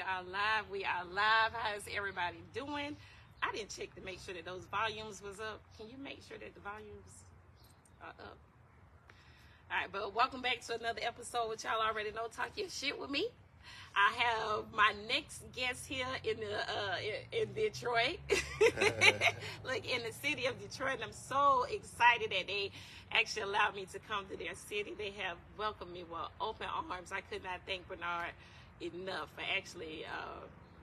We are live. We are live. How is everybody doing? I didn't check to make sure that those volumes was up. Can you make sure that the volumes are up? All right, but welcome back to another episode, which y'all already know. Talk your shit with me. I have my next guest here in the uh, in, in Detroit, like in the city of Detroit. And I'm so excited that they actually allowed me to come to their city. They have welcomed me with open arms. I could not thank Bernard enough for actually uh,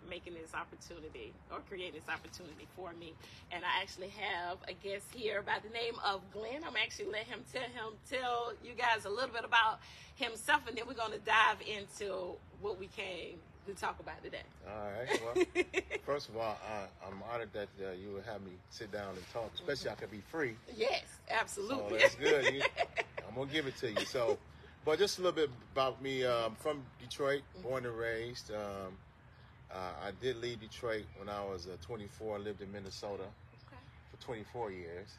making this opportunity or creating this opportunity for me. And I actually have a guest here by the name of Glenn. I'm actually let him tell him tell you guys a little bit about himself, and then we're going to dive into what we came to talk about today. All right. Well, first of all, I, I'm honored that uh, you would have me sit down and talk, especially I could be free. Yes, So absolutely. that's good. You- I'm gonna give it to you. So, but just a little bit about me. Um, from Detroit, born and raised. Um, uh, I did leave Detroit when I was uh, 24. Lived in Minnesota Okay. for 24 years.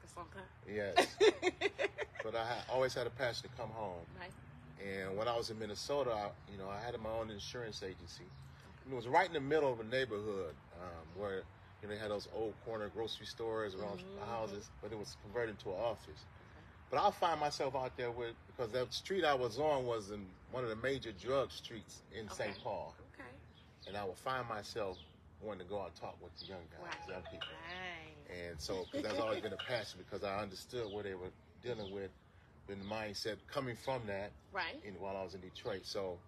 That's okay. Yes, but I ha- always had a passion to come home. And when I was in Minnesota, I, you know, I had my own insurance agency. And it was right in the middle of a neighborhood um, where you know they had those old corner grocery stores around the Mhm. houses, but it was converted to an office. But I'll find myself out there with because that street I was on was in one of the major drug streets in Okay. St. Paul, Okay. and I would find myself wanting to go out and talk with the young guys, young people. Right. And so, because that's always been a passion, because I understood what they were dealing with, in the mindset coming from that, Right. in, while I was in Detroit. So,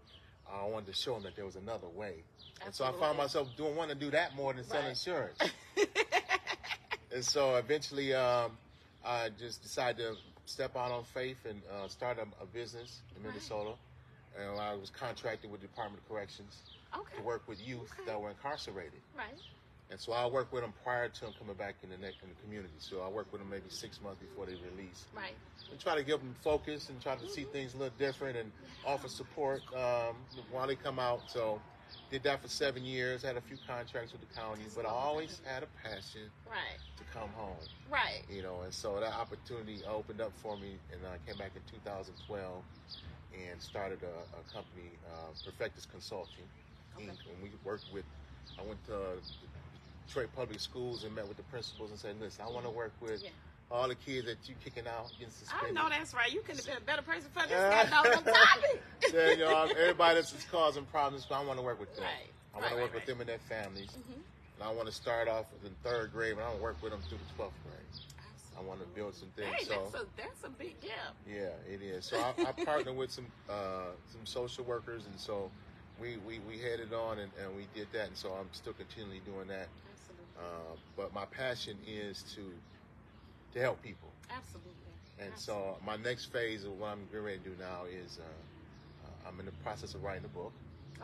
I wanted to show them that there was another way. And so, I found myself doing wanting to do that more than selling Right. insurance. and so, eventually, um, I just decided to step out on faith and uh, start a, a business in Right. Minnesota. And I was contracted with the Department of Corrections Okay. to work with youth Okay. that were incarcerated. Right. And so I work with them prior to them coming back in the neck in the community. So I work with them maybe six months before they release, Right. and try to give them focus and try to see things a little different and offer support um, while they come out. So did that for seven years. Had a few contracts with the county, but I always had a passion Right. Come home. Right. You know, and so that opportunity opened up for me, and I came back in 2012 and started a, a company, uh, Perfectus Consulting, Inc. And we worked with. I went to Detroit Public Schools and met with the principals and said, "Listen, I want to work with Yeah. all the kids that you kicking out, getting suspended. I know that's right. You couldn't have been a better person for this I'm topic. Said, you know, everybody that's causing problems, I want to work with them. Right. I want Right, to work right, with them and their families. Mhm. And I want to start off in third grade, but I want to work with them through the 12th grade. I want to build some things. Hey, so that's a that's a big gap. Yeah, it is. So I, I partnered with some uh, some social workers, and so we we, we headed on and, and we did that, and so I'm still continually doing that. Absolutely. Uh, but my passion is to to help people, Absolutely. and so my next phase of what I'm getting ready to do now is uh, uh, I'm in the process of writing a book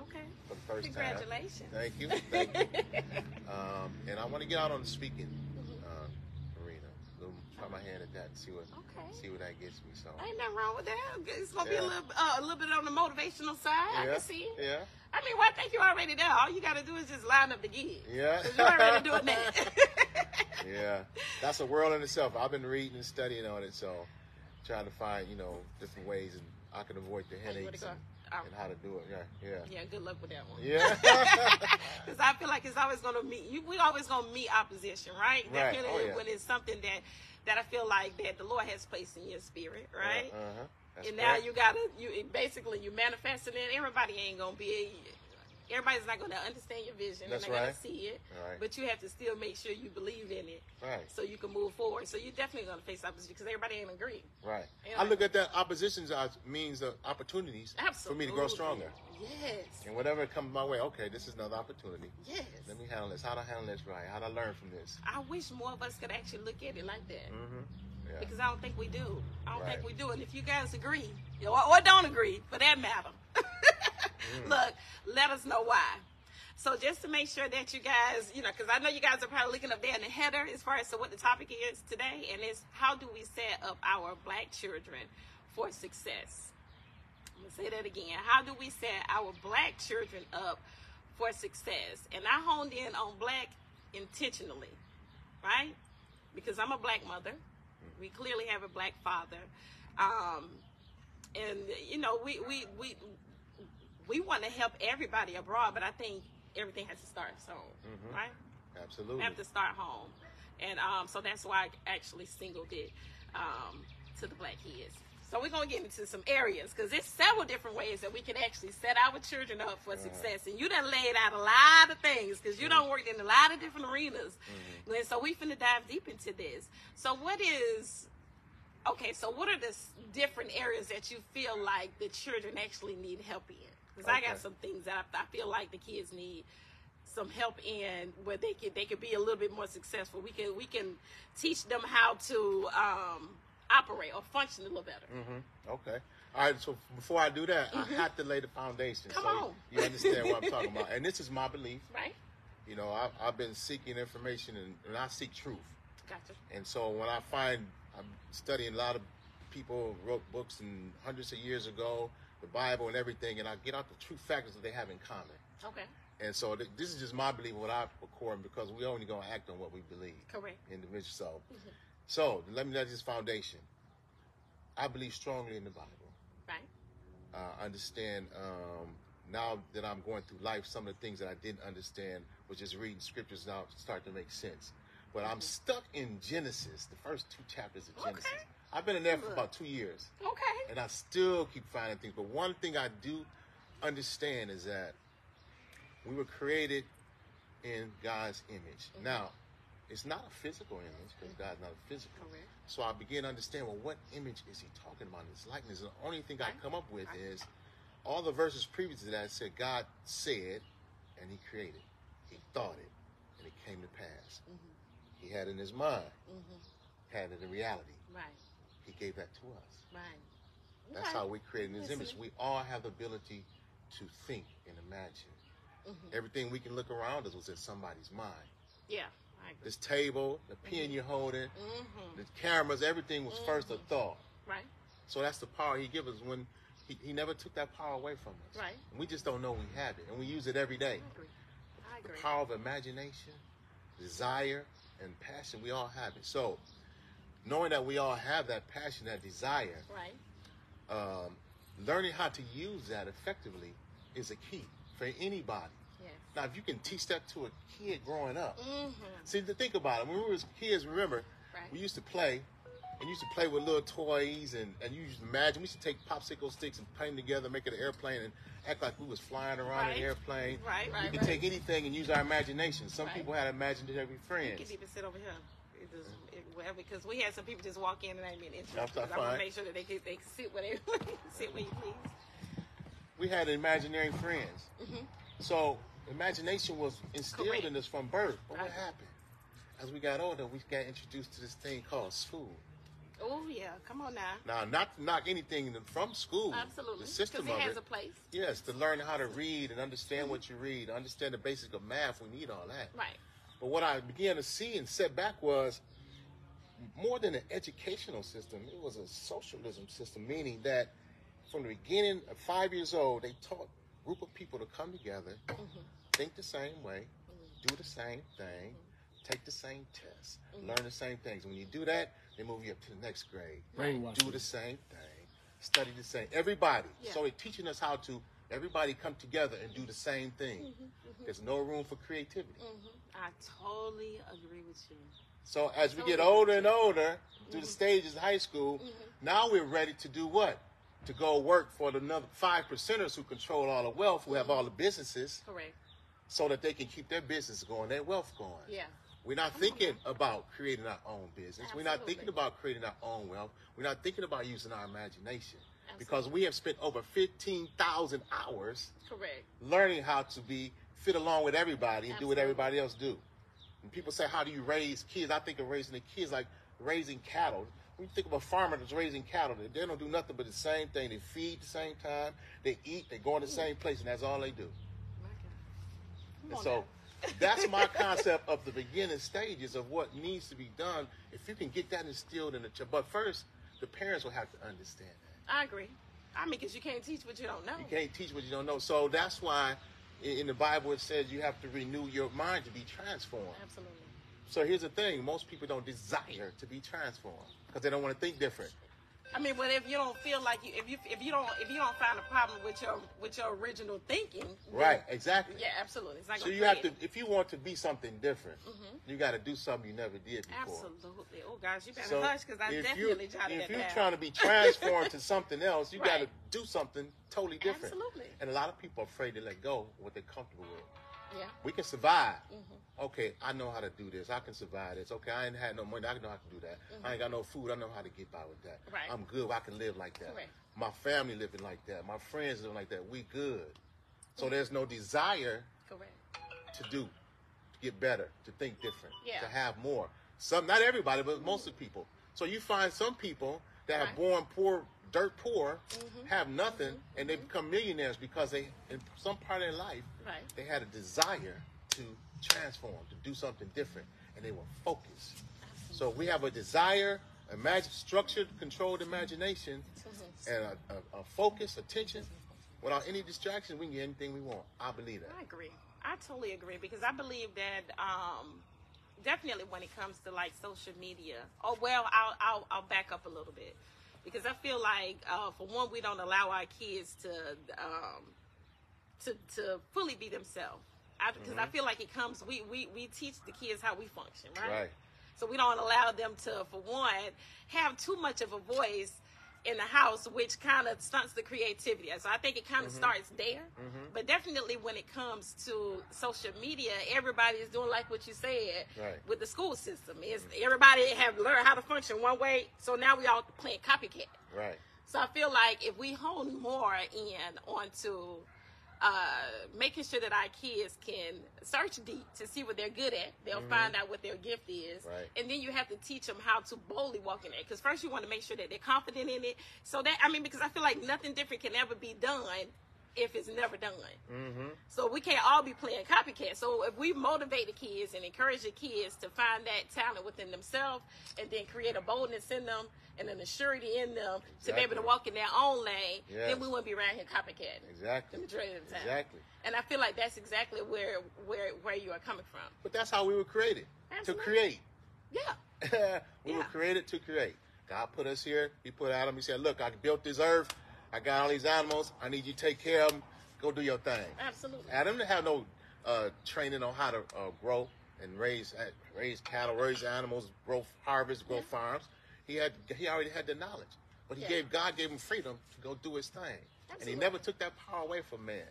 Okay. for the first time. Congratulations. Thank you, thank you. um, and I want to get out on the speaking uh, arena. So try my hand at that and see what Okay. see what that gets me. So. Ain't nothing wrong with that. It's gonna be a little, uh, a little bit on the motivational side. I can see. yeah. I mean, well, I think you're already there. All you got to do is just line up the gig. Yeah. you're already doing that. yeah. That's a world in itself. I've been reading and studying on it, so trying to find, you know, different ways and I can avoid the headaches go? and, how to do it. Yeah, yeah. yeah. Good luck with that one. Yeah. Because I feel like it's always going to meet you. We always going to meet opposition, right? Right. Oh, yeah. when it's something that that I feel like that the Lord has placed in your spirit, right? Uh-huh. That's and now correct. you gotta you basically you manifesting it. Everybody ain't gonna be. Everybody's not gonna understand your vision. That's and they're right. gonna see it. Right. But you have to still make sure you believe in it, Right. so you can move forward. So you're definitely gonna face opposition because everybody ain't agree. Right. Yeah. I look at that oppositions as means of opportunities for me to grow stronger. Yes. And whatever comes my way, okay, this is another opportunity. Yes. Let me handle this. How to handle this right? How to learn from this? I wish more of us could actually look at it like that. Mm-hmm. Yeah. Because I don't think we do. I don't think we do. And if you guys agree, or, or don't agree, for that matter, Mm. look, let us know why. So just to make sure that you guys, you know, because I know you guys are probably looking up there in the header as far as to what the topic is today, and it's how do we set up our black children for success? I'm gonna say that again. How do we set our black children up for success? And I honed in on black intentionally, right? Because I'm a black mother. We clearly have a black father. Um, and you know, we we we we want to help everybody abroad, but I think everything has to start at home, Mhm. right? Absolutely. We have to start home, and um, so that's why I actually singled it um, to the black kids. So we're gonna get into some areas because there's several different ways that we can actually set our children up for success. And you done laid out a lot of things because you done worked in a lot of different arenas. And so we finna dive deep into this. So what is okay? So what are the different areas that you feel like the children actually need help in? Because I got some things that I, I feel like the kids need some help in where they could they could be a little bit more successful. We can we can teach them how to um, operate or function a little better. hmm Okay. All right. So before I do that, I have to lay the foundation. Mm-hmm. Come so on. You understand what I'm talking about? And this is my belief. Right? You know, I've, I've been seeking information and, and I seek truth. Gotcha. And so when I find I'm studying a lot of people wrote books and hundreds of years ago, the Bible and everything, and I get out the true factors that they have in common. Okay. And so th- this is just my belief, what I record, because we only gonna act on what we believe, Correct. individual. So, Mm-hmm. so let me lay this foundation. I believe strongly in the Bible. Right. uh, understand um, now that I'm going through life some of the things that I didn't understand, which just reading scriptures now start to make sense. But I'm stuck in Genesis, the first two chapters of Genesis. Okay. I've been in there for about two years, Okay. and I still keep finding things. But one thing I do understand is that we were created in God's image. Now, it's not a physical image because God's not a physical. Correct. So I begin to understand, well, what image is he talking about in his likeness? And the only thing I come up with is all the verses previous to that said God said and he created. He thought it and it came to pass. He had it in his mind, Mm-hmm. had it in reality. Right. He gave that to us. Right. That's how we created in his image. We all have the ability to think and imagine. Mhm. Everything we can look around us was in somebody's mind. Yeah. I agree. This table, the pen you're holding, Mm-hmm. the cameras, everything was first a thought. Right. So that's the power he gives us when he, he never took that power away from us. Right. And we just don't know we have it. And we use it every day. I agree. I agree. The power of imagination, desire, and passion, we all have it. So knowing that we all have that passion, that desire, Right. um, learning how to use that effectively is a key for anybody. Yes. Now, if you can teach that to a kid growing up, Mm-hmm. see, to think about it, when we were kids, remember, Right. we used to play, and used to play with little toys, and, and you used to imagine, we used to take popsicle sticks and put them together, make it an airplane, and act like we was flying around Right. an airplane. Right, right, We could right. take anything and use our imagination. Some people had imaginary You friends. You can even sit over here. It just, well, because we had some people just walk in and ain't been interested. That's I want to make sure that they can, they can sit where they sit where you please. We had imaginary friends. Mhm. So imagination was instilled Correct. in us from birth. But what happened? As we got older, we got introduced to this thing called school. Oh yeah, come on now. Now, not to knock anything from school. Absolutely. The system Because it of has it. a place. Yes, to learn how to read and understand what you read, understand the basics of math, we need all that. Right. But what I began to see and set back was more than an educational system, it was a socialism system, meaning that from the beginning, at five years old, they taught a group of people to come together, Mm-hmm. think the same way, do the same thing, take the same tests, Mm-hmm. learn the same things. When you do that, they move you up to the next grade. Brainwash Do the same thing, study the same. Everybody. Yeah. So they're teaching us how to everybody come together and do the same thing. Mm-hmm, There's no room for creativity. I totally agree with you. So as we get older and older through the mm-hmm. stages of high school, mm-hmm. now we're ready to do what? To go work for the another five percenters who control all the wealth, who have mm-hmm. all the businesses, Correct. so that they can keep their business going, their wealth going. Yeah. We're not thinking about creating our own business. We're not Absolutely. thinking about creating our own wealth. We're not thinking about using our imagination. Because we have spent over 15,000 hours Correct. learning how to be fit along with everybody and do what Absolutely. everybody else do. When people say, "How do you raise kids?" I think of raising the kids like raising cattle. When you think of a farmer that's raising cattle, they don't do nothing but the same thing. They feed the same time, they eat, they go in the hmm. same place, and that's all they do. My God. Come And so that's my concept of the beginning stages of what needs to be done. If you can get that instilled in the child, but first, the parents will have to understand that. I agree. I mean, because you can't teach what you don't know. You can't teach what you don't know. So that's why in in the Bible it says you have to renew your mind to be transformed. Absolutely. So here's the thing: most people don't desire to be transformed because they don't want to think different. I mean, but if you don't feel like you, if you, if you don't, if you don't find a problem with your, with your original thinking, Right, exactly. Yeah, absolutely. So you have create to, if you want to be something different, mm-hmm. you got to do something you never did before. Absolutely. Oh gosh, you better So hush because I definitely you jotted if you're down. trying to be transformed to something else, you got to do something totally different. Absolutely. And a lot of people are afraid to let go of what they're comfortable with. Yeah. We can survive. Mm-hmm. Okay, I know how to do this. I can survive this. Okay, I ain't had no money. I know how to do that. I ain't got no food. I know how to get by with that. Mm-hmm. Right. I'm good. I can live like that. Correct. My family living like that. My friends living like that. We good. So there's no desire Correct. to do, to get better, to think different, Yeah. to have more. Some, not everybody, but most of the people. So you find some people that Right. are born poor, dirt poor, Mhm. have nothing, and they become millionaires because they, in some part of their life, Right. they had a desire to transform, to do something different, and they were focused. So we have a desire, imagine, structured, controlled imagination, Mhm. and a, a, a focus, attention. Without any distraction, we can get anything we want. I believe that. I agree. I totally agree because I believe that um, definitely when it comes to like social media. Oh well, I'll I'll, I'll back up a little bit because I feel like uh, for one, we don't allow our kids to um, to to fully be themselves. Because I, feel like it comes, we, we we teach the kids how we function, right? Right. So we don't allow them to, for one, have too much of a voice in the house, which kind of stunts the creativity. So I think it kind of mm-hmm. starts there. Mm-hmm. But definitely when it comes to social media, everybody is doing like what you said Right. with the school system. Is everybody have learned how to function one way, so now we all playing copycat. Right. So I feel like if we hone more in onto uh, making sure that our kids can search deep to see what they're good at, they'll find out what their gift is, Mm-hmm. Right. and then you have to teach them how to boldly walk in it. Because first you want to make sure that they're confident in it. So that I mean, because I feel like nothing different can ever be done if it's never done. Mm-hmm. So we can't all be playing copycat. So if we motivate the kids and encourage the kids to find that talent within themselves and then create a boldness in them and an assurity in them to be able to walk in their own lane, Yes. then we wouldn't be around here copycatting. Exactly. The majority of the time. Exactly. And I feel like that's exactly where where where you are coming from. But that's how we were created Absolutely. to create. Yeah. we were created to create. God put us here. He put Adam. He said, "Look, I built this earth. I got all these animals. I need you to take care of them. Go do your thing." Absolutely. Adam didn't have no uh, training on how to uh, grow and raise uh, raise cattle, raise animals, grow harvest, grow Yeah. farms. He had he already had the knowledge, but he Yeah. gave God gave him freedom to go do his thing, and he never took that power away from man.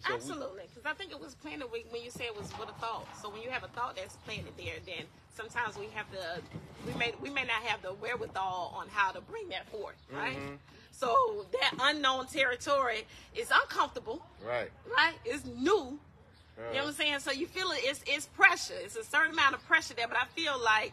Said, we- Absolutely, because I think it was planted when you say it was with a thought. So when you have a thought that's planted there, then sometimes we have to we may we may not have the wherewithal on how to bring that forth, right? Mhm. So that unknown territory is uncomfortable, right. right? It's new. You know what I'm saying? So you feel it. It's it's pressure. It's a certain amount of pressure there, but I feel like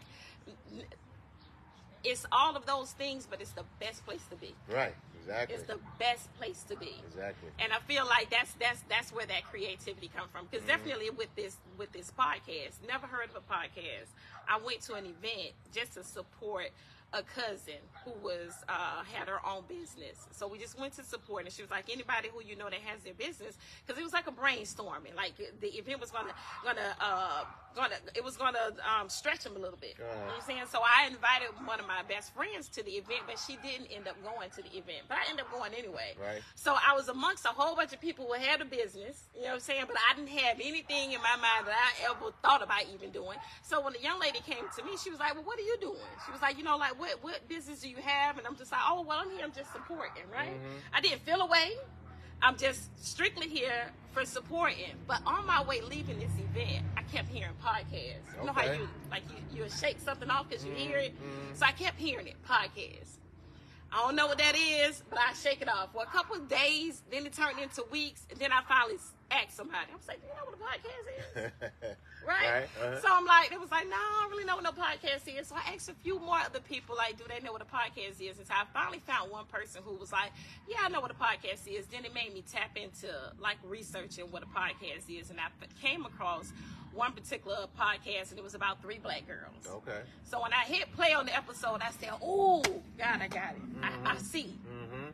it's all of those things, but it's the best place to be. right. Exactly. It's the best place to be exactly. and I feel like that's that's that's where that creativity come from. Because mm-hmm. definitely with this with this podcast, never heard of a podcast. I went to an event just to support a cousin who was uh, had her own business. So we just went to support, and she was like, anybody who you know that has their business, because it was like a brainstorming. Like the event was gonna gonna uh, gonna it was gonna um, stretch him a little bit. You know what I'm saying? So I invited one of my best friends to the event, but she didn't end up going to the event. But I ended up going anyway. Right. So I was amongst a whole bunch of people who had a business, you know what I'm saying? But I didn't have anything in my mind that I ever thought about even doing. So when the young lady came to me, she was like, Well, what are you doing? She was like, You know, like, what, what business do you have? And I'm just like, Oh, well, I'm here, I'm just supporting, right? I didn't feel away. I'm just strictly here for supporting. But on my way leaving this event, I kept hearing podcasts. You know how Okay. you like you you shake something off because you hear it. Mhm. So I kept hearing it, podcasts. I don't know what that is, but I shake it off for a couple of days. Then it turned into weeks, and then I finally asked somebody. I was like, "Do you know what a podcast is?" Right? Right, uh-huh. So I'm like, it was like, no, I don't really know what no podcast is. So I asked a few more other people, like, do they know what a podcast is? And so I finally found one person who was like, yeah, I know what a podcast is. Then it made me tap into like researching what a podcast is, and I f- came across one particular podcast, and it was about three black girls. okay. So when I hit play on the episode, I said, "Oh God, I got it. I, I see." Mm-hmm.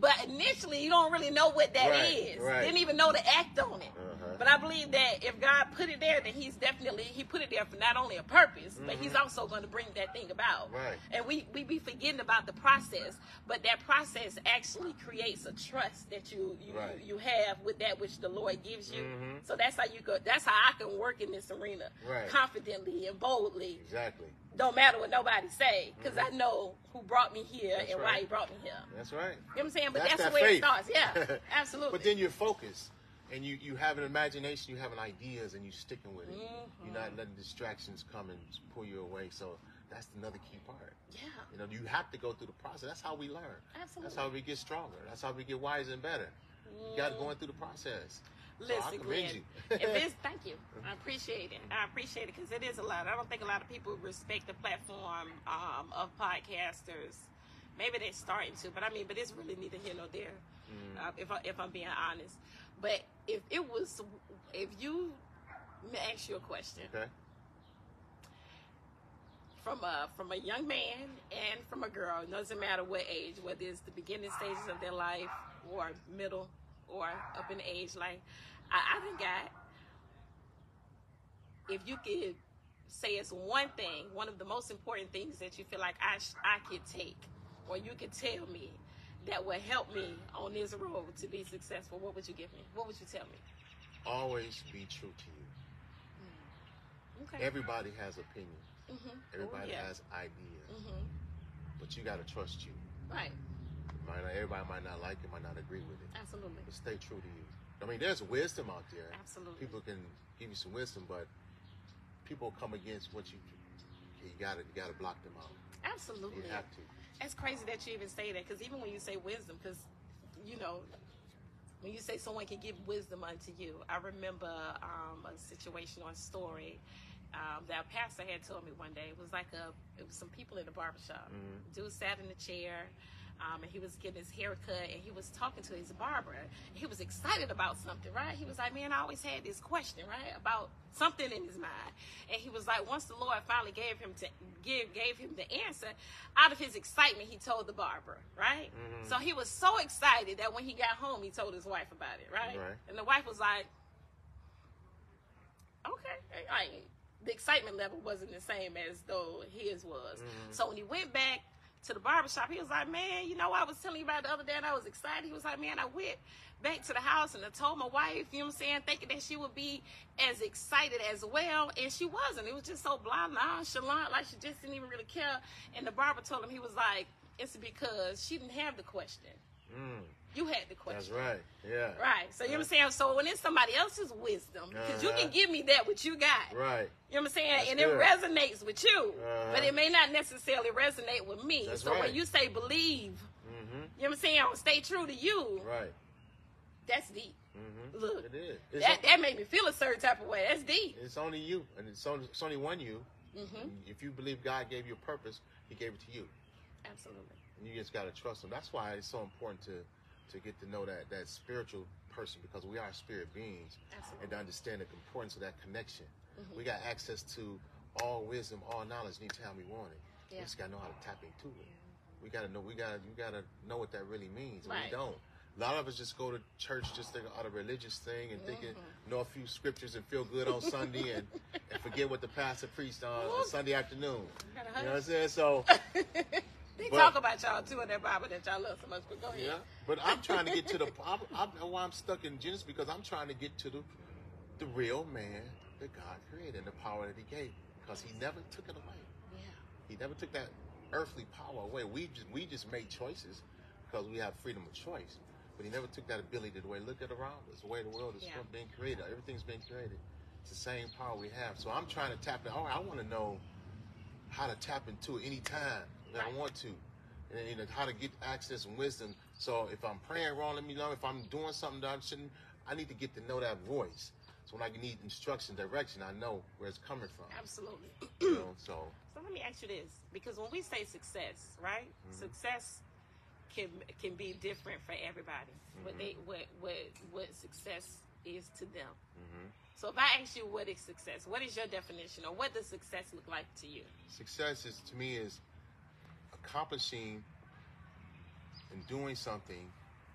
But initially, you don't really know what that Right, is. right. Didn't even know to act on it. Uh-huh. But I believe that if God put it there, then He's definitely He put it there for not only a purpose, but He's also going to bring that thing about. Right. And we we be forgetting about the process, but that process actually creates a trust that you you Right. you have with that which the Lord gives you. Mhm. So that's how you go. That's how I can work in this arena Right. confidently and boldly, Exactly. Don't matter what nobody say, because I know who brought me here Mm-hmm. That's and why. He brought me here. That's right. You know what I'm saying? But That's that's, that the way faith. it starts. Yeah, absolutely. But then you're focused and you, you have an imagination, you have an ideas, and you're sticking with it. Mm-hmm. You're not letting distractions come and pull you away. So that's another key part. yeah, You know, you have to go through the process. That's how we learn. absolutely. That's how we get stronger. That's how we get wiser and better. You got to go through the process. So I Listen, commend Glenn. you. if it's, thank you. I appreciate it. I appreciate it because it is a lot. I don't think a lot of people respect the platform um, of podcasters. Maybe they're starting to, but I mean, but it's really neither here nor there. Mm. Uh, if I, if I'm being honest, but if it was, if you let me ask you a question Okay. from a from a young man and from a girl, it doesn't matter what age, whether it's the beginning stages of their life or middle or up in age, like I, I done got. If you could say it's one thing, one of the most important things that you feel like I sh- I could take, or you could tell me that would help me on this road to be successful, what would you give me? What would you tell me? Always be true to you. Okay. Everybody has opinions. mm-hmm. Everybody yeah. has ideas. Mm-hmm. But you got to trust you. Right. Might not, everybody might not like it, might not agree with it. Absolutely. But stay true to you. I mean, there's wisdom out there. Absolutely. People can give you some wisdom, but people come against what you. You gotta, you gotta block them out. Absolutely. You have to. It's crazy that you even say that because even when you say wisdom, because you know, when you say someone can give wisdom unto you, I remember um, a situation or a story um, that a pastor had told me one day. It was like a, it was some people in the barbershop. Mhm. Dude sat in the chair. Um, and he was getting his hair cut and he was talking to his barber. He was excited about something, right? He was like, Man, I always had this question, right? About something in his mind. And he was like, once the Lord finally gave him to give gave him the answer, out of his excitement, he told the barber, right? Mhm. So he was so excited that when he got home, he told his wife about it, right? Right. And the wife was like, Okay. Like, the excitement level wasn't the same as though his was. Mhm. So when he went back to the barbershop, he was like, Man, you know, I was telling you about the other day and I was excited. He was like, Man, I went back to the house and I told my wife, you know what I'm saying, thinking that she would be as excited as well. And she wasn't. It was just so blind, nonchalant, like she just didn't even really care. And the barber told him, he was like, It's because she didn't have the question. Mm, You had the question. that's right. Yeah. Right. So you know what I'm saying? So when it's somebody else's wisdom, because you Uh-huh. can give me that what you got. Right. You know what I'm saying? That's and good. it resonates with you. Uh-huh. But it may not necessarily resonate with me. That's so right. when you say believe, Mm-hmm. you know what I'm saying? Stay true to you. Right. That's deep. Mm-hmm. Look, It is. It's, that, that made me feel a certain type of way. That's deep. it's only you, and it's only, it's only one you. hmm If you believe God gave you a purpose, He gave it to you, Absolutely. and you just gotta trust Him. That's why it's so important to to get to know that that spiritual person because we are spirit beings, and to understand the importance of that connection. Mhm. We got access to all wisdom, all knowledge anytime we want it. Yeah. We just gotta know how to tap into it. We gotta know. We gotta. You gotta know what that really means. Right. We don't. A lot of us just go to church just thinking out a religious thing and thinking Mhm. know a few scriptures and feel good on Sunday and, and forget what the pastor preached on Woo. Sunday afternoon. You You know what I'm saying? So they But- talk about y'all too in that Bible that y'all love so much, but go ahead. yeah. But I'm trying to get to the. I'm, I'm, why I'm stuck in Genesis because I'm trying to get to the the real man that God created and the power that He gave because He never took it away. Yeah. He never took that earthly power away. We just we just made choices because we have freedom of choice. But he never took that ability away. look at around us, the way the world is Yeah. being created. Everything's being created. It's the same power we have. So I'm trying to tap in. Oh, I want to know how to tap into it anytime that I want to. And you know, how to get access and wisdom. So if I'm praying wrong, let me know. If I'm doing something that I shouldn't, I need to get to know that voice. So when I need instruction, direction, I know where it's coming from. Absolutely. You know, so So let me ask you this, because when we say success, right? Mm-hmm. Success can can be different for everybody. What Mm-hmm. they what what what success is to them. mhm. So if I ask you what is success, what is your definition, or what does success look like to you? success is to me is accomplishing and doing something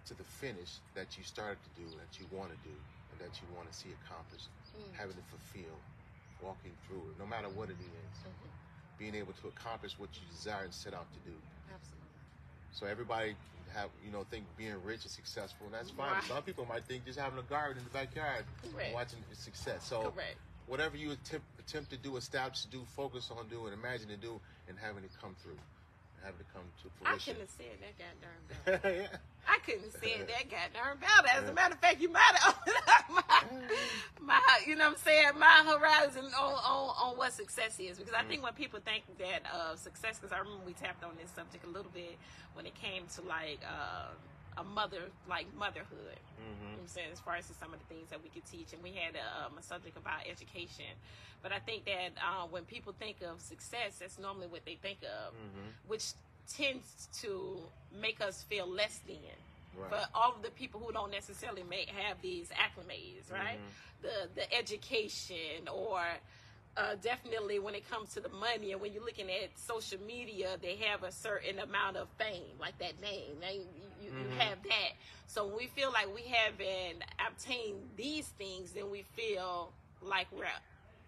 to the finish that you started to do, that you want to do, and that you want to see accomplished, Mm. having it fulfilled, walking through it, no matter what it is, Mhm. being able to accomplish what you desire and set out to do. Absolutely. So everybody have you know think being rich and successful, and that's fine. Right. Some people might think just having a garden in the backyard Correct. and watching is success. So Correct. whatever you attempt attempt to do, establish to do, focus on doing, imagine to do, and having it come through, having it come to I couldn't have said that goddamn better. yeah. I couldn't have said that goddamn better. As a matter of fact, you might have opened up my, my, you know what I'm saying, my horizon on, on, on what success is. Because I think when people think that uh, success, because I remember we tapped on this subject a little bit when it came to like uh, a mother, like motherhood. You know what I'm saying, as far as some of the things that we could teach, and we had a, um, a subject about education. But I think that uh, when people think of success, that's normally what they think of, hmm which tends to make us feel less than. Right. For all of the people who don't necessarily make have these acclimates, right? Mhm. The the education or uh, definitely when it comes to the money and when you're looking at social media, they have a certain amount of fame, like that name. They, you, you, Mhm. you have that. So when we feel like we haven't obtained these things, then we feel like we're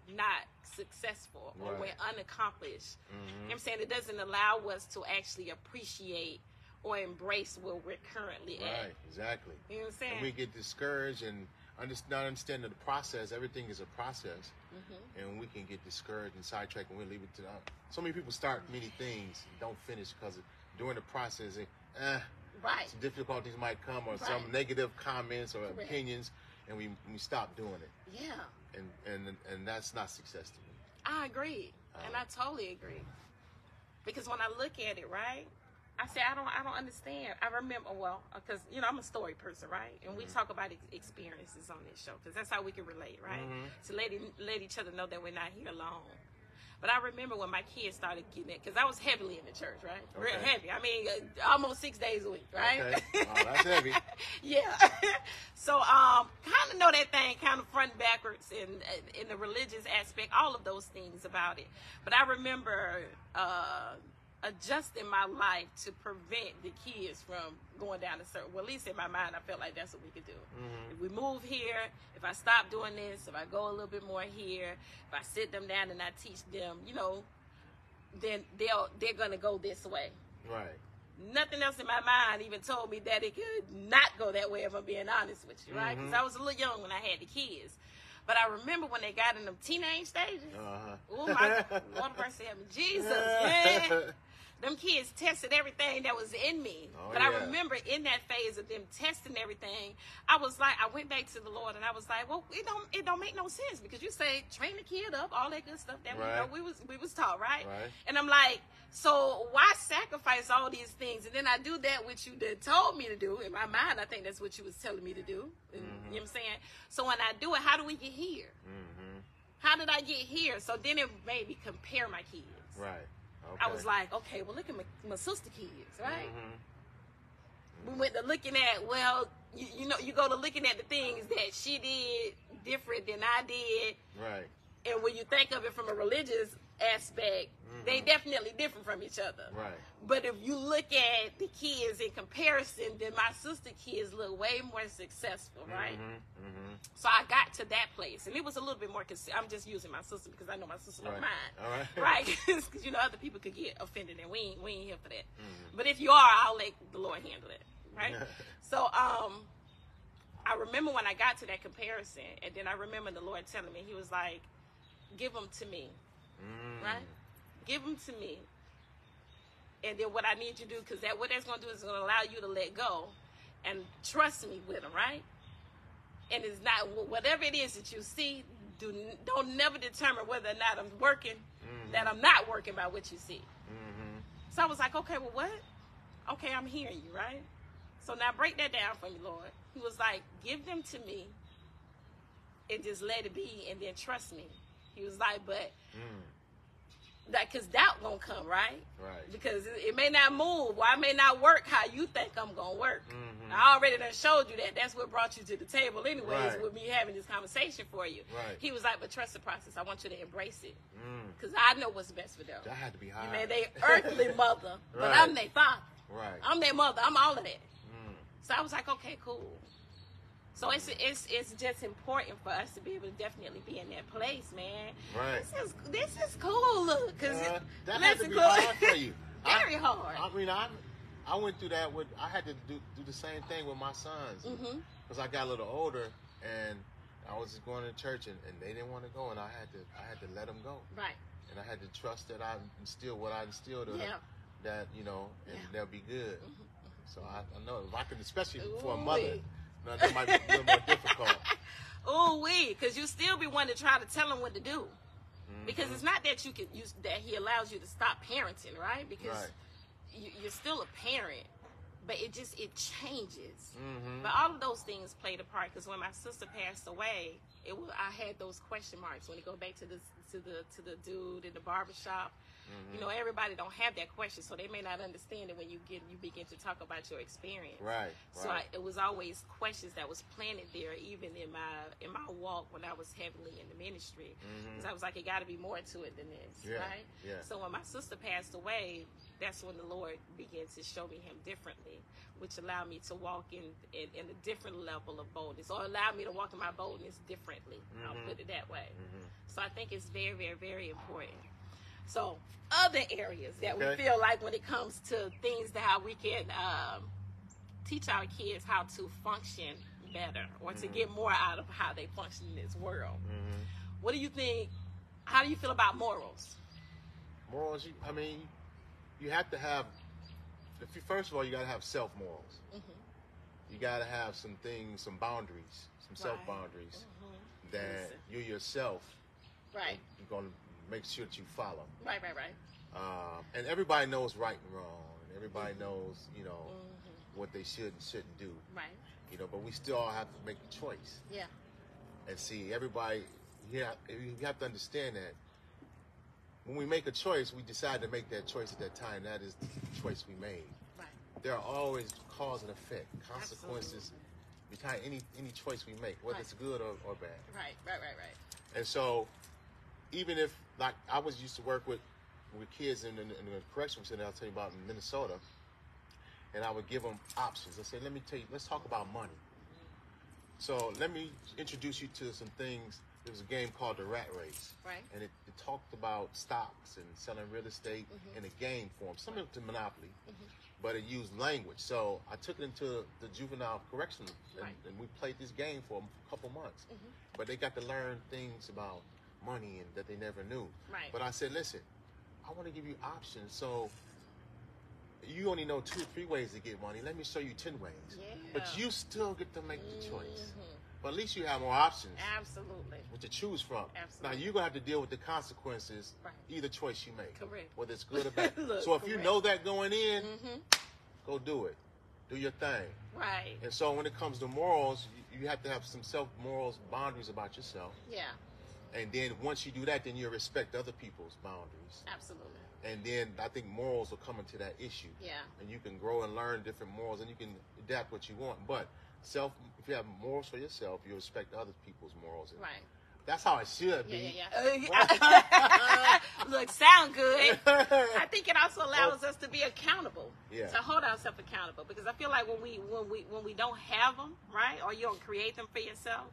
not successful or we're unaccomplished. You know what I'm saying? It doesn't allow us to actually appreciate or embrace where we're currently at. Right. Exactly. You know what I'm saying? And we get discouraged and under, not understanding the process. Everything is a process, hmm and we can get discouraged and sidetracked and we leave it to. Uh, so many people start many things and don't finish because during the process, they, eh, Right. some difficulties might come or Right. some negative comments or Correct. opinions, and we we stop doing it, Yeah. and and and that's not success to me. I agree, and Um, I totally agree. Because when I look at it, right, I say I don't, I don't understand. I remember, well, because you know I'm a story person, right, and we Mhm. talk about ex- experiences on this show because that's how we can relate, right? Mhm. To let it, let each other know that we're not here alone. But I remember when my kids started getting it because I was heavily in the church, right? Real heavy. I mean, uh, almost six days a week, right? Okay. Wow, that's heavy. yeah. so um, kind of know that thing, kind of front and backwards, in in the religious aspect, all of those things about it. But I remember uh, adjusting my life to prevent the kids from going down a certain. Well, at least in my mind, I felt like that's what we could do. Mhm. If we move here, if I stop doing this, if I go a little bit more here, if I sit them down and I teach them, you know, then they'll they're gonna go this way Right. nothing else in my mind even told me that it could not go that way if I'm being honest with you, right? Because. I was a little young when I had the kids. But I remember when they got in them teenage stages. Uh-huh. Oh my Lord mercy have me. Jesus, man. Them kids tested everything that was in me. Oh, but yeah. I remember in that phase of them testing everything, I was like, I went back to the Lord and I was like, well, it don't it don't make no sense because you say train the kid up, all that good stuff that we, know, Right. we was we was taught, right? Right. And I'm like, so why sacrifice all these things? And then I do that which you did told me to do. In my mind, I think that's what you was telling me to do. And, You know what I'm saying? So when I do it, how do we get here? Mm-hmm. How did I get here? So then it made me compare my kids. Right. Okay. I was like, okay, well look at my, my sister kids, right? Mhm. We went to looking at, well, you, you know, you go to looking at the things that she did different than I did. Right. And when you think of it from a religious aspect, they Mhm. definitely different from each other. Right. But if you look at the kids in comparison, then my sister kids look way more successful, right? Mm-hmm. Mm-hmm. So I got to that place, and it was a little bit more. Cons- I'm just using my sister because I know my sister don't Right. mind, All right. right? Because you know other people could get offended, and we ain't, we ain't here for that. Mhm. But if you are, I'll let the Lord handle it, right? so um, I remember when I got to that comparison, and then I remember the Lord telling me, He was like, "Give them to me." Mm. right? Give them to me. And then what I need you to do, because that what that's going to do is going to allow you to let go and trust me with them, right? And it's not whatever it is that you see. Do don't never determine whether or not I'm working. Mhm. That I'm not working by what you see. Mhm. So I was like, okay, well, what? Okay, I'm hearing you, right? So now break that down for me, Lord. He was like, give them to me and just let it be and then trust me. He was like, but Mm. that because doubt gonna come, right? Right. Because it, it may not move, or I may not work how you think I'm gonna work. Mhm. I already done showed you that. That's what brought you to the table, anyways, Right. with me having this conversation for you. Right. He was like, but trust the process. I want you to embrace it, Mm. because I know what's best for them. That had to be high. You know, they earthly mother, but I'm their father. Right. I'm their mother. I'm all of that. Mm. So I was like, okay, cool. So it's it's it's just important for us to be able to definitely be in that place, man. Right. This is this is cool, look, cause Uh, that had to be hard for you. very I, hard. I mean, I I went through that with. I had to do do the same thing with my sons hmm because I got a little older and I was going to church and, and they didn't want to go and I had to I had to let them go Right. and I had to trust that I instilled what I instilled them, that you know and Yeah. they'll be good. Mhm. So I, I know if I can, especially for a mother, now, that might be a little more difficult. Ooh wee, because you still be wanting to try to tell him what to do. Mhm. Because it's not that you can use that he allows you to stop parenting, right? Because Right. you, you're still a parent, but it just it changes. Mhm. But all of those things played a part because when my sister passed away, it was I had those question marks when you go back to the to the to the dude in the barbershop. Mhm. You know, everybody don't have that question, so they may not understand it when you get you begin to talk about your experience. Right. So right. I, it was always questions that was planted there, even in my in my walk when I was heavily in the ministry. Because I was like, it got to be more to it than this, Yeah, right? yeah. So when my sister passed away, that's when the Lord began to show me Him differently, which allowed me to walk in in, in a different level of boldness, or allowed me to walk in my boldness differently. I'll Mhm. put it that way. Mhm. So I think it's very, very, very important. So other areas that we feel like when it comes to things that how we can um, teach our kids how to function better or to Mhm. get more out of how they function in this world. Mhm. What do you think? How do you feel about morals? Morals. You, I mean, you have to have. If you first of all, you got to have self morals. Mm-hmm. You got to have some things, some boundaries, some self boundaries Mm-hmm. that Listen. you yourself Right, you're gonna make sure that you follow. right, right, right. Um, and everybody knows right and wrong. And everybody knows, you know, Mm-hmm. what they should and shouldn't do. Right. You know, but we still all have to make a choice. Yeah. And see, everybody, yeah, you have to understand that when we make a choice, we decide to make that choice at that time. That is the choice we made. Right. There are always cause and effect, consequences behind any any choice we make, whether Right. it's good or, or bad. Right. Right. Right. Right. And so, even if like I was used to work with with kids in, in, in the correctional center, I'll tell you about in Minnesota, and I would give them options. I said, "Let me tell you, let's talk about money." So let me introduce you to some things. There was a game called the Rat Race, Right. and it, it talked about stocks and selling real estate Mhm. in a game form, similar to Monopoly, Mhm. but it used language. So I took it into the juvenile correctional, and, Right. and we played this game for a couple months Mhm. but they got to learn things about money and that they never knew. Right. But I said, listen, I want to give you options. So you only know two or three ways to get money. Let me show you ten ways. Yeah. But you still get to make the choice. Mhm. But at least you have more options Absolutely. what to choose from. Absolutely. Now you're gonna have to deal with the consequences Right. either choice you make, Correct. whether it's good or bad. Look, so if you know that going in, Mm-hmm. go do it. Do your thing. Right. And so when it comes to morals, you, you have to have some self morals boundaries about yourself. Yeah. And then once you do that, then you respect other people's boundaries. Absolutely. And then I think morals will come into that issue. Yeah. And you can grow and learn different morals and you can adapt what you want. But self, if you have morals for yourself, you respect other people's morals. Right. That's how it should Yeah. be. Yeah. Yeah. Uh, Look, sound good. I think it also allows us to be accountable. Yeah. To hold ourselves accountable because I feel like when we when we when we don't have them, right, or you don't create them for yourself,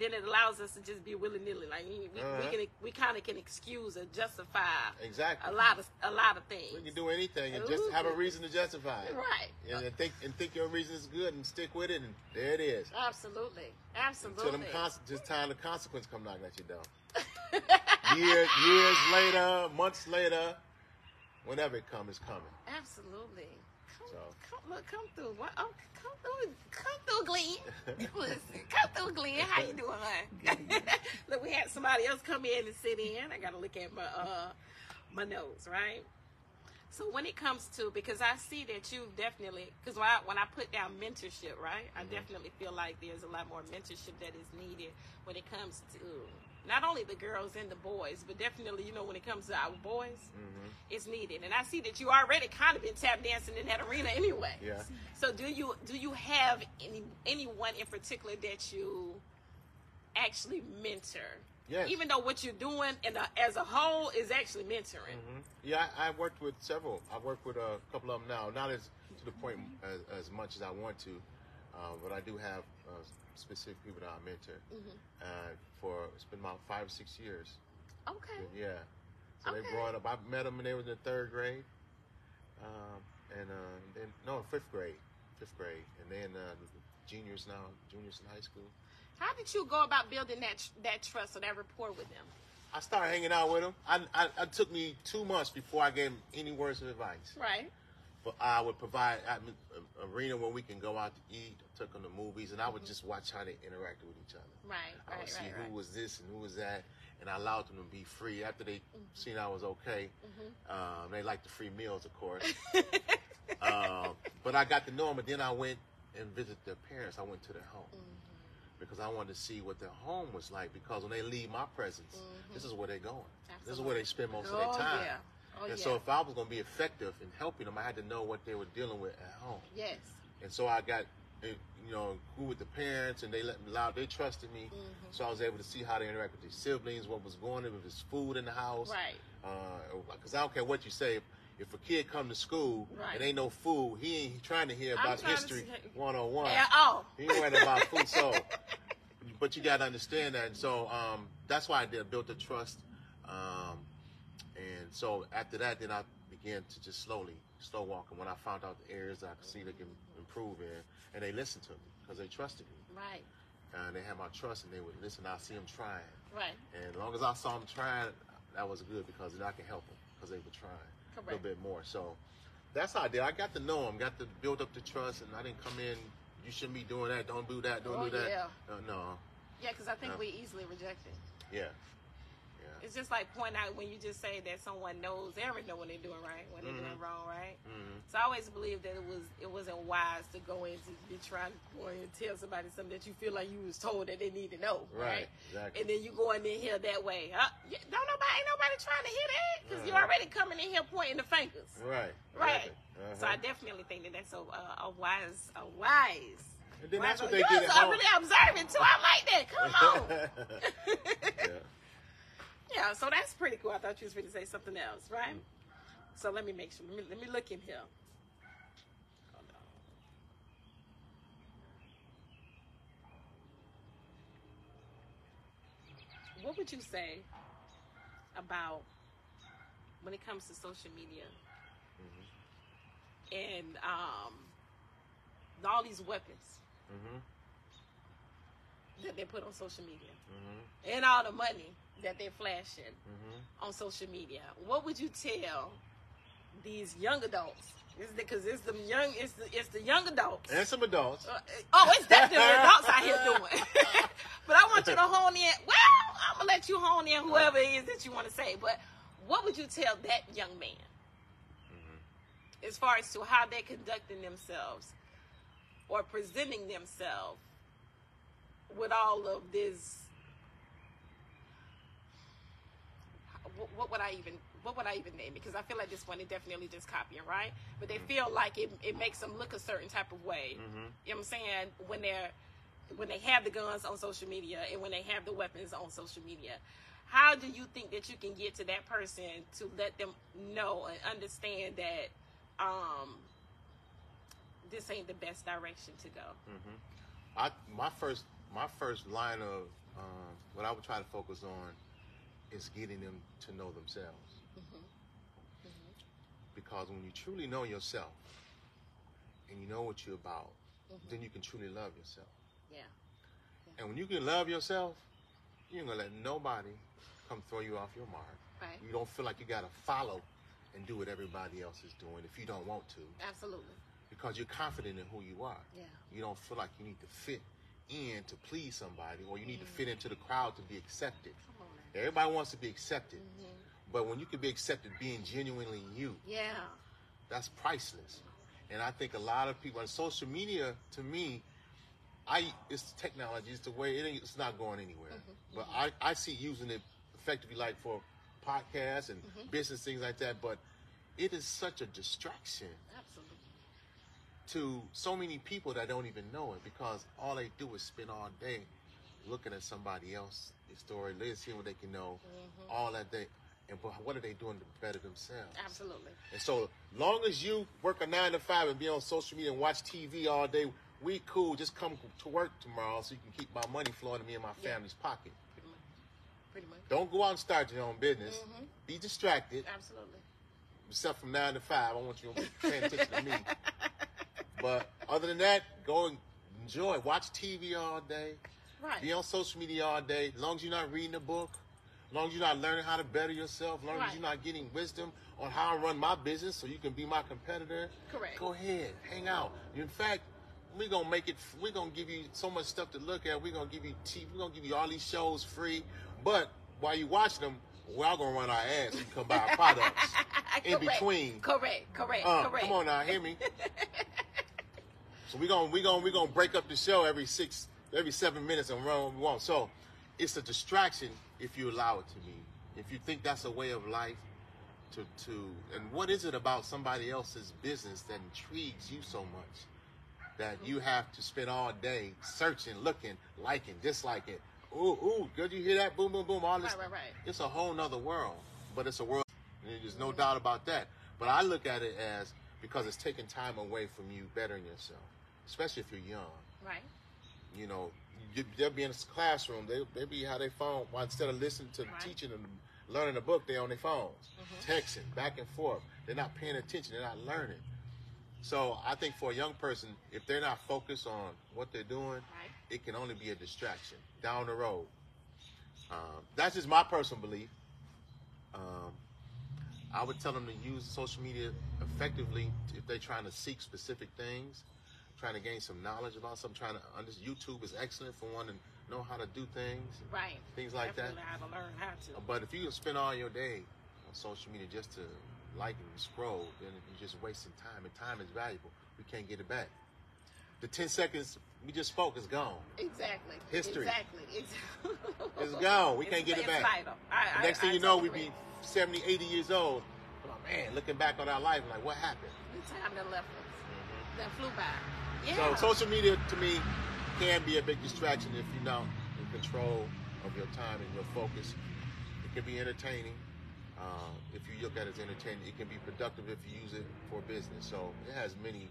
then it allows us to just be willy nilly. Like we, Uh-huh. we can we kind of can excuse or justify exactly. a lot of a lot of things. We can do anything and just have a reason to justify it. Right. And, and think and think your reason is good and stick with it and there it is. Absolutely. absolutely. Until them cons- just time the consequence come knocking at your door. years, years later, months later, whenever it comes, it's coming. Absolutely. Come, So. come, look, come through. What? Oh, come through. Come through, Glenn. Come through, Glenn. How you doing, look, we had somebody else come in and sit in. I got to look at my uh my notes, right? So when it comes to because I see that you definitely because when I when I put down mentorship, right, I Mhm. definitely feel like there's a lot more mentorship that is needed when it comes to not only the girls and the boys, but definitely you know when it comes to our boys, hmm it's needed. And I see that you already kind of been tap dancing in that arena anyway. Yeah. So do you do you have any anyone in particular that you actually mentor? Yes. Even though what you're doing and as a whole is actually mentoring. hmm Yeah, I, I worked with several. I work with a couple of them now, not as to the point as, as much as I want to. Uh, but I do have uh, specific people that I mentor Mhm. uh, for it's been about five or six years. Okay. Yeah. So Okay. they brought up. I met them when they was in the third grade, um, and uh, then no fifth grade, fifth grade, and then uh, juniors now, juniors in high school. How did you go about building that that trust or that rapport with them? I started hanging out with them. I, I, it took me two months before I gave them any words of advice. Right. But I would provide an arena where we can go out to eat, took them to movies, and I would just watch how they interacted with each other. Right. I would Right. see Right. who Right. was this and who was that, and I allowed them to be free. After they seen I was okay, Mm-hmm. um, they liked the free meals, of course. um, but I got to know them, and then I went and visited their parents. I went to their home Mm-hmm. because I wanted to see what their home was like. Because when they leave my presence, this is where they're going. This is where they spend most of Mm-hmm. oh, their time. Yeah. Oh and yeah. so if I was going to be effective in helping them, I had to know what they were dealing with at home. yes. And so I got, uh, you know, cool with the parents, and they let me allow. They trusted me, Mm-hmm. so I was able to see how they interact with their siblings, what was going on, if there's food in the house. Right. Because I don't care what you say. If a kid come to school Right. and ain't no food, he ain't trying to hear about history say- 101. Yeah. Oh. He ain't worried about food. So, but you got to understand that. And so um, that's why I did built the trust. Um, and so after that, then I began to just slowly, slow walking. And when I found out the areas I could see they can improve in, and they listened to me because they trusted me. Right. And they had my trust, and they would listen. I see them trying, Right. and as long as I saw them trying, that was good because then I could help them because they were trying a little bit more. So that's how I did. I got to know them, got to build up the trust, and I didn't come in. You shouldn't be doing that. Don't do that. Don't Oh, do that. yeah. Uh, no. Yeah, because I think Yeah. we easily reject it. Yeah. It's just like point out when you just say that someone knows they already know when they're doing right, when they're doing Mhm. wrong, right? hmm So I always believe that it was it wasn't wise to go in to be trying to go in and tell somebody something that you feel like you was told that they need to know, right? Right. Exactly. And then you going in there here that way. Huh? Yeah, don't nobody ain't nobody trying to hear that because you're Uh-huh. already coming in here pointing the fingers, right. right? Exactly. So I Uh-huh. definitely think that that's a, a, a wise a wise. And then wise that's what you they are home. really observant too. I like that. Come on. yeah. So that's pretty cool. I thought you was going to say something else, right? So let me make sure. Let me, let me look in here. What would you say about when it comes to social media and um, all these weapons hmm that they put on social media hmm and all the money that they're flashing? hmm on social media, what would you tell these young adults? Because it's the young, it's the it's the young adults. And some adults. Uh, oh, it's definitely adults out here doing. but I want you to hone in. Well, I'm gonna let you hone in whoever it is that you want to say. But what would you tell that young man Mm-hmm. as far as to how they're conducting themselves or presenting themselves with all of this? What, what would I even what would I even name it? Because I feel like this one is definitely just copying, right? But they feel like it, it makes them look a certain type of way. hmm You know what I'm saying? When they're when they have the guns on social media and when they have the weapons on social media. How do you think that you can get to that person to let them know and understand that um this ain't the best direction to go? Mm-hmm. I my first my first line of um, what I would try to focus on is getting them to know themselves. Mhm. Because when you truly know yourself and you know what you're about, Mhm. then you can truly love yourself. Yeah. And when you can love yourself, you ain't gonna let nobody come throw you off your mark. Right. You don't feel like you gotta follow and do what everybody else is doing if you don't want to, Absolutely. because you're confident in who you are. Yeah. You don't feel like you need to fit in to please somebody, or you need to fit into the crowd to be accepted. Come on now. Everybody wants to be accepted, Mhm. but when you can be accepted being genuinely you, Yeah. that's priceless. And I think a lot of people on social media, to me, I it's technology. It's the way it ain't, it's not going anywhere. Mm-hmm, But I, I see using it effectively like for podcasts and Mm-hmm. business things like that. But it is such a distraction Absolutely. to so many people that don't even know it because all they do is spend all day looking at somebody else's story, let's see what they can know, Mm-hmm. all that day. And but what are they doing to better themselves? Absolutely. And so long as you work a nine to five and be on social media and watch TV all day we cool. Just come to work tomorrow so you can keep my money flowing to me in my Yeah. family's pocket. Pretty much. Pretty much. Don't go out and start your own business. Mhm. Be distracted. Absolutely. Except from nine to five, I want you to pay attention to me. But other than that, go and enjoy. Watch TV all day. Right. Be on social media all day. As long as you're not reading a book, as long as you're not learning how to better yourself, as long Right. as you're not getting wisdom on how to run my business so you can be my competitor, Correct. go ahead, hang out. In fact, we're gonna make it. We're gonna give you so much stuff to look at. We're gonna give you TV. We're gonna give you all these shows free. But while you watch them, we're all gonna run our ass can come buy our products in Correct. between. Correct. Correct. Uh, correct. come on now, hear me. so we're gonna we're gonna we're gonna break up the show every six every seven minutes and run what we want. So it's a distraction if you allow it to be. If you think that's a way of life to to and what is it about somebody else's business that intrigues you so much that you have to spend all day searching, looking, liking, disliking. Ooh, ooh, good you hear that? Boom, boom, boom, all this. Right, right, right. It's a whole nother world. But it's a world and there's no doubt about that. But I look at it as because it's taking time away from you bettering yourself, especially if you're young. Right. You know, they'll be in a classroom. They they be how they phone. Well, instead of listening to Right. teaching and learning a book, they on their phones, Mm-hmm. texting back and forth. They're not paying attention. They're not learning. So I think for a young person, if they're not focused on what they're doing, Right. it can only be a distraction down the road. Um, that's just my personal belief. Um, I would tell them to use social media effectively if they're trying to seek specific things, trying to gain some knowledge about something. Trying to understand. YouTube is excellent for one to know how to do things, Right. things like that. Definitely how to learn how to. But if you spend all your day on social media just to like and scroll, then you're just wasting time, and time is valuable. We can't get it back. The 10 seconds we just spoke is gone. Exactly. History. Exactly. It's gone. We can't get it back. vital. I, I- next thing I you know, totally we be 70, 80 years old. Oh, man, looking back on our life, like, what happened? The time that left us. Mm-hmm. That flew by. Yeah. So social media to me can be a big distraction if you're not in control of your time and your focus. It can be entertaining. Uh, if you look at it as entertaining, it can be productive if you use it for business. So it has many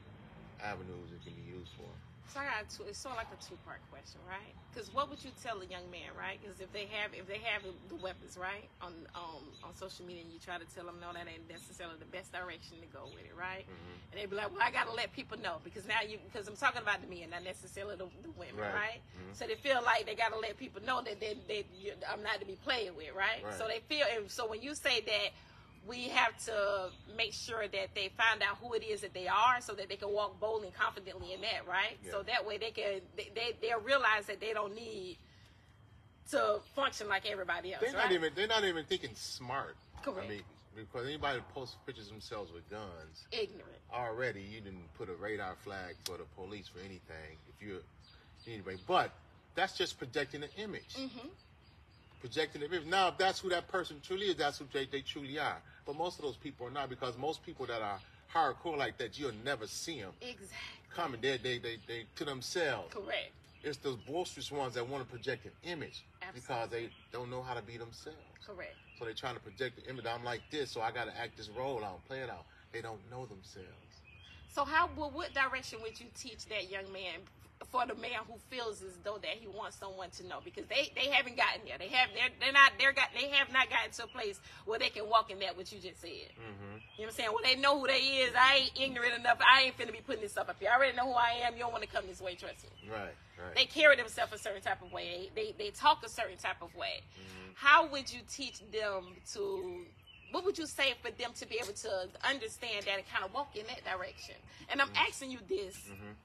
avenues it can be used for. So I got two. It's sort of like a two-part question, right? Because what would you tell a young man, right? Because if they have, if they have the weapons, right, on um on social media, and you try to tell them, no, that ain't necessarily the best direction to go with it, right? Mm-hmm. And they be like, well, I gotta let people know because now you, because I'm talking about the men, not necessarily the, the women, Right. right? Mhm. So they feel like they gotta let people know that they, they, I'm not to be played with, right? Right. So they feel, and so when you say that we have to make sure that they find out who it is that they are so that they can walk boldly and confidently in that right Yeah. so that way they can they, they they'll realize that they don't need to function like everybody else They're right? not even they're not even thinking smart. Correct. I mean, because anybody that posts pictures of themselves with guns, ignorant already you didn't put a radar flag for the police for anything. If you're anyway, but that's just projecting an image. mm-hmm. Projecting an image. Now, if that's who that person truly is, that's who they, they truly are. But most of those people are not because most people that are hardcore like that, you'll never see them exactly coming. They, they, they, they to themselves. correct It's those boisterous ones that want to project an image because they don't know how to be themselves. correct So they're trying to project the image. I'm like this, so I got to act this role out, play it out. They don't know themselves. so how well, what direction would you teach that young man for the man who feels as though that he wants someone to know because they they haven't gotten there they have they're, they're not they're got they have not gotten to a place where they can walk in that what you just said Mm-hmm. You know what I'm saying? Well, they know who they is. I ain't ignorant enough. I ain't finna be putting this up here. I already know who I am. You don't want to come this way, trust me. Right, right. They carry themselves a certain type of way. They they talk a certain type of way. Mm-hmm. How would you teach them to? What would you say for them to be able to understand that and kind of walk in that direction? And I'm asking you this Mhm.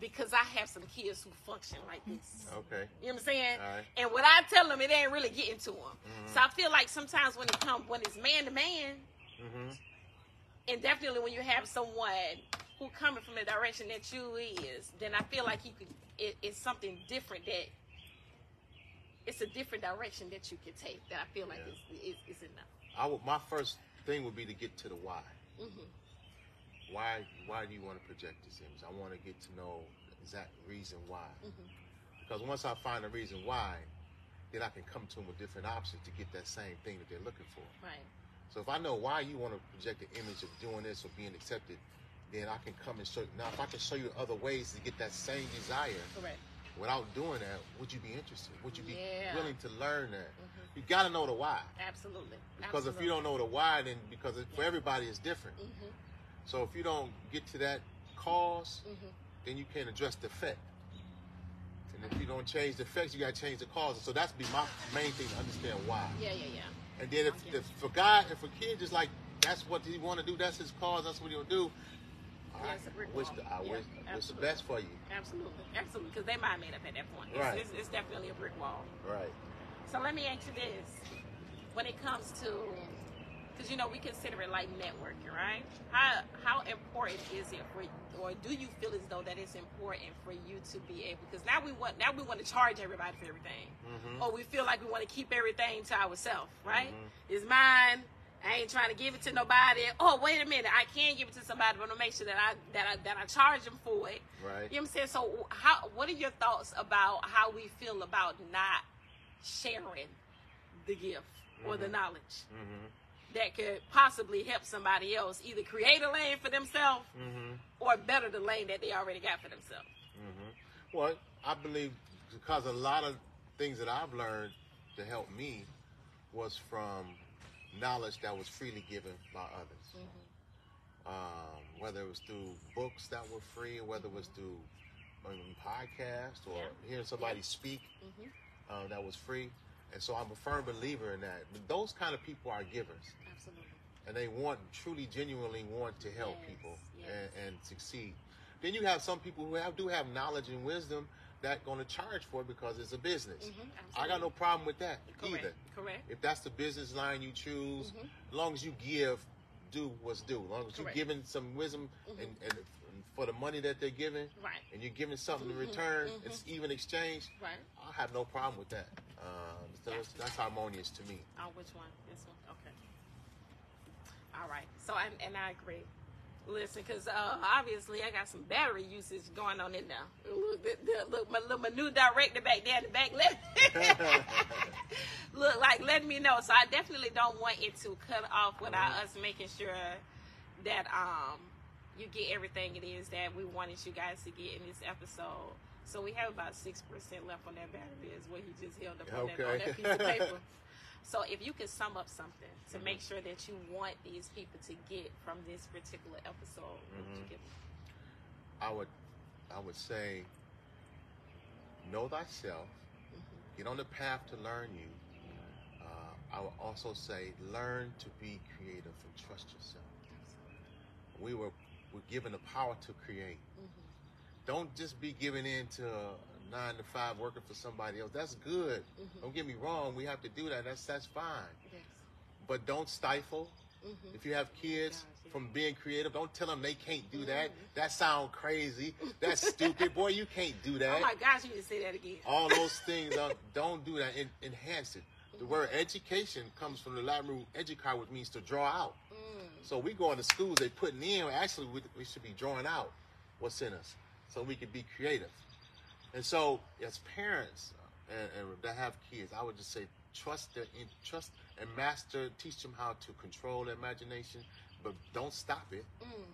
Because I have some kids who function like this. Okay. You know what I'm saying? Right. And what I tell them, it ain't really getting to them. Mhm. So I feel like sometimes when it comes, when it's man to man, Mm-hmm. and definitely when you have someone who coming from the direction that you is, then I feel like you could. It, it's something different that. It's a different direction that you could take that I feel like Yeah. is, is is enough. I would, my first thing would be to get to the why. hmm Why why do you want to project this image? I want to get to know the exact reason why. Mhm. Because once I find the reason why, then I can come to them with different options to get that same thing that they're looking for. Right. So if I know why you want to project the image of doing this or being accepted, then I can come and show. Now, if I can show you other ways to get that same desire Correct. without doing that, would you be interested? Would you be Yeah. willing to learn that? Mhm. You got to know the why. Absolutely. Because if you don't know the why, then because it, for everybody it's different. hmm So if you don't get to that cause, hmm then you can't address the effect. And if you don't change the effects, you got to change the cause. So that's be my main thing to understand why. Yeah, yeah, yeah. And then if, if for God, if a kid just like that's what he want to do, that's his cause, that's what he'll do. All Yeah, right, it's a brick wish wall. the, I Yeah, wish, wish the best for you. Absolutely. Absolutely. Because they mind made up at that point. It's, Right. it's, it's definitely a brick wall. Right. So let me ask you this. When it comes to, because you know, we consider it like networking, right? How how important is it for, or do you feel as though that it's important for you to be able? Because now we want now we want to charge everybody for everything, Mhm. or we feel like we want to keep everything to ourselves, right? Mhm. It's mine. I ain't trying to give it to nobody. Oh, wait a minute, I can give it to somebody, but to make sure that I that I that I charge them for it. Right. You know what I'm saying? So, how? What are your thoughts about how we feel about not sharing the gift or the Mhm. knowledge Mm-hmm. That could possibly help somebody else either create a lane for themselves Mm-hmm. or better the lane that they already got for themselves? Mm-hmm. Well, I believe because a lot of things that I've learned to help me was from knowledge that was freely given by others. Um, whether it was through books that were free, or whether it was through um, podcasts or Yeah. hearing somebody Yeah. speak Mm-hmm. uh, that was free. And so I'm a firm believer in that. But those kind of people are givers. Absolutely. and they want truly genuinely want to help Yes, people yes. and, and succeed then you have some people who have, do have knowledge and wisdom that going to charge for it because it's a business Mm-hmm. i got no problem with that Correct. either Correct. if that's the business line you choose Mhm. as long as you give do what's due as long as you're giving some wisdom Mhm. and, and for the money that they're giving Right. and you're giving something in Mhm, return mhm. it's even exchange Right. i have no problem with that um, so that's, that's harmonious to me Oh, which one? This one. Okay. All right. So, and, and I agree. Listen, because uh, obviously I got some battery usage going on in there. Look, the, the, look, my, my new director back there in the back left. look like letting me know. So I definitely don't want it to cut off without Mhm. us making sure that um you get everything it is that we wanted you guys to get in this episode. So we have about six percent left on that battery, is what he just held up on, that, on that piece of paper. So if you could sum up something to Mhm. make sure that you want these people to get from this particular episode, what would you give them? I would, I would say, know thyself. Mhm. Get on the path to learn you. Uh, I would also say, learn to be creative and trust yourself. We were, we're given the power to create. Mhm. Don't just be giving in to nine to five working for somebody else. That's good. Mhm. Don't get me wrong. We have to do that. That's that's fine. Yes. But don't stifle. Mhm. If you have kids Gosh, yeah. from being creative, don't tell them they can't do that. Mhm. That sounds crazy. That's stupid. Boy, you can't do that. Oh my gosh, you need to say that again. all those things uh, don't do that En- enhance it the word education comes from the latin root educar which means to draw out. So we go into schools they putting in actually we, we should be drawing out what's in us so we can be creative and so as parents uh, and, and that have kids i would just say trust their in, trust and master teach them how to control their imagination but don't stop it Mm.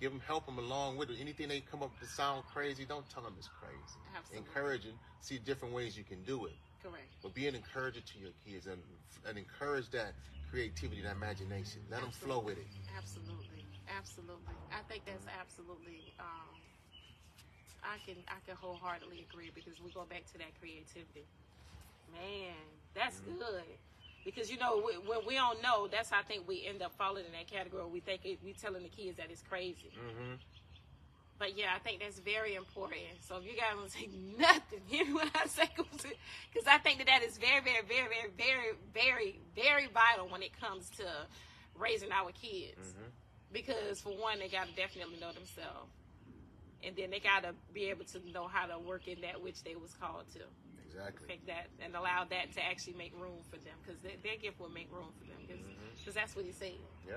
give them help them along with it anything they come up to sound crazy don't tell them it's crazy Absolutely. encouraging see different ways you can do it Correct. but be an encourager to your kids and, and encourage that creativity that imagination let them flow with it Absolutely, absolutely. I think that's absolutely. Um, I can I can wholeheartedly agree because we go back to that creativity. Man, that's Mhm. good. Because you know we- when we don't know, that's how I think we end up falling in that category. We think it, we telling the kids that it's crazy. mm-hmm. But yeah, I think that's very important. So if you guys don't say nothing, hear what I say, because I think that that is very, very, very, very, very, very, very vital when it comes to raising our kids. Mm-hmm. Because for one, they gotta definitely know themselves, and then they gotta be able to know how to work in that which they was called to. exactly Pick that and allow that to actually make room for them, because their gift will make room for them. Because Mhm. that's what he said. Yeah.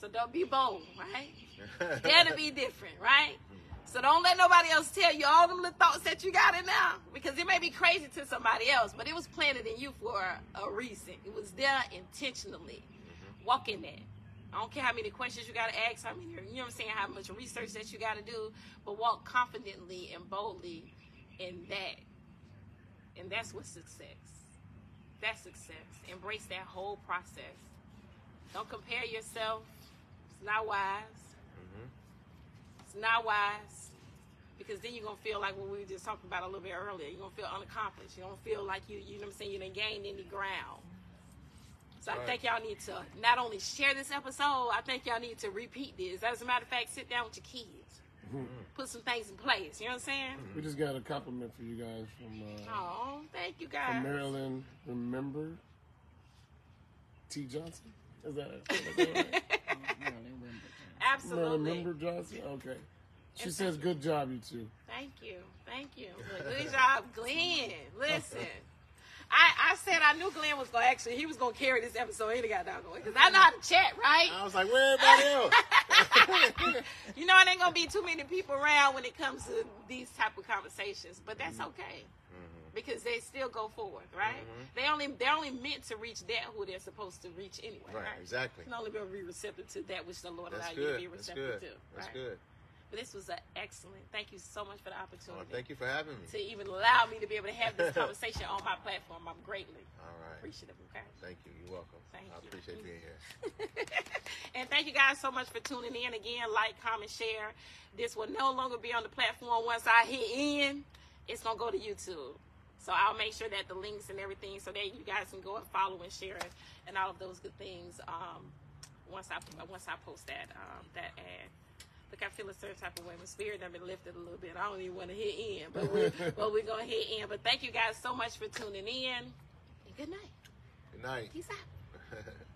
So don't be bold, right? Dare to be different, right? So don't let nobody else tell you all them little thoughts that you got in now. Because it may be crazy to somebody else, but it was planted in you for a reason. It was there intentionally. Mhm. Walk in that. I don't care how many questions you got to ask, how many, you know what I'm saying, how much research that you got to do, but walk confidently and boldly in that. And that's what success. That's success. Embrace that whole process. Don't compare yourself. It's not wise. hmm It's not wise. Because then you're gonna feel like what we were just talking about a little bit earlier. You're gonna feel unaccomplished. You don't feel like you you know what I'm saying, you didn't gain any ground. So I think y'all need to not only share this episode, I think y'all need to repeat this. As a matter of fact, sit down with your kids. Put some things in place. You know what I'm saying? We just got a compliment for you guys from uh, Oh, thank you from guys. Maryland. Remember T Johnson? Is that it? Is that right? Marilyn Absolutely. Member Johnson? Okay. She says, good job, you two. Thank you. Thank you. Good job, Glenn. Listen. I, I said I knew Glenn was gonna actually he was gonna carry this episode. He got down going because I know how to chat, right? I was like, where everybody else? you know, it ain't gonna be too many people around when it comes to these type of conversations, but that's mm. okay because they still go forward, right? Mhm. They only they're only meant to reach that who they're supposed to reach anyway, right? right, exactly. You can only be receptive to that which the Lord That's allowed you to be That's receptive good. to. That's right? good. But this was an excellent. Thank you so much for the Well, opportunity thank you for having me. to even allow me to be able to have this conversation on my platform. I'm greatly All right. appreciative. Okay. Thank you. You're welcome. Thank I you. appreciate being here. and thank you guys so much for tuning in again. Like, comment, share. This will no longer be on the platform once I hit in. It's gonna go to YouTube. So I'll make sure that the links and everything, so that you guys can go and follow and share it and all of those good things. Um, once I once I post that um, that ad. Look, I feel a certain type of way. My spirit done been lifted a little bit. I don't even want to hit in, but we but we're gonna hit in. But thank you guys so much for tuning in. And good night. Good night. Peace out.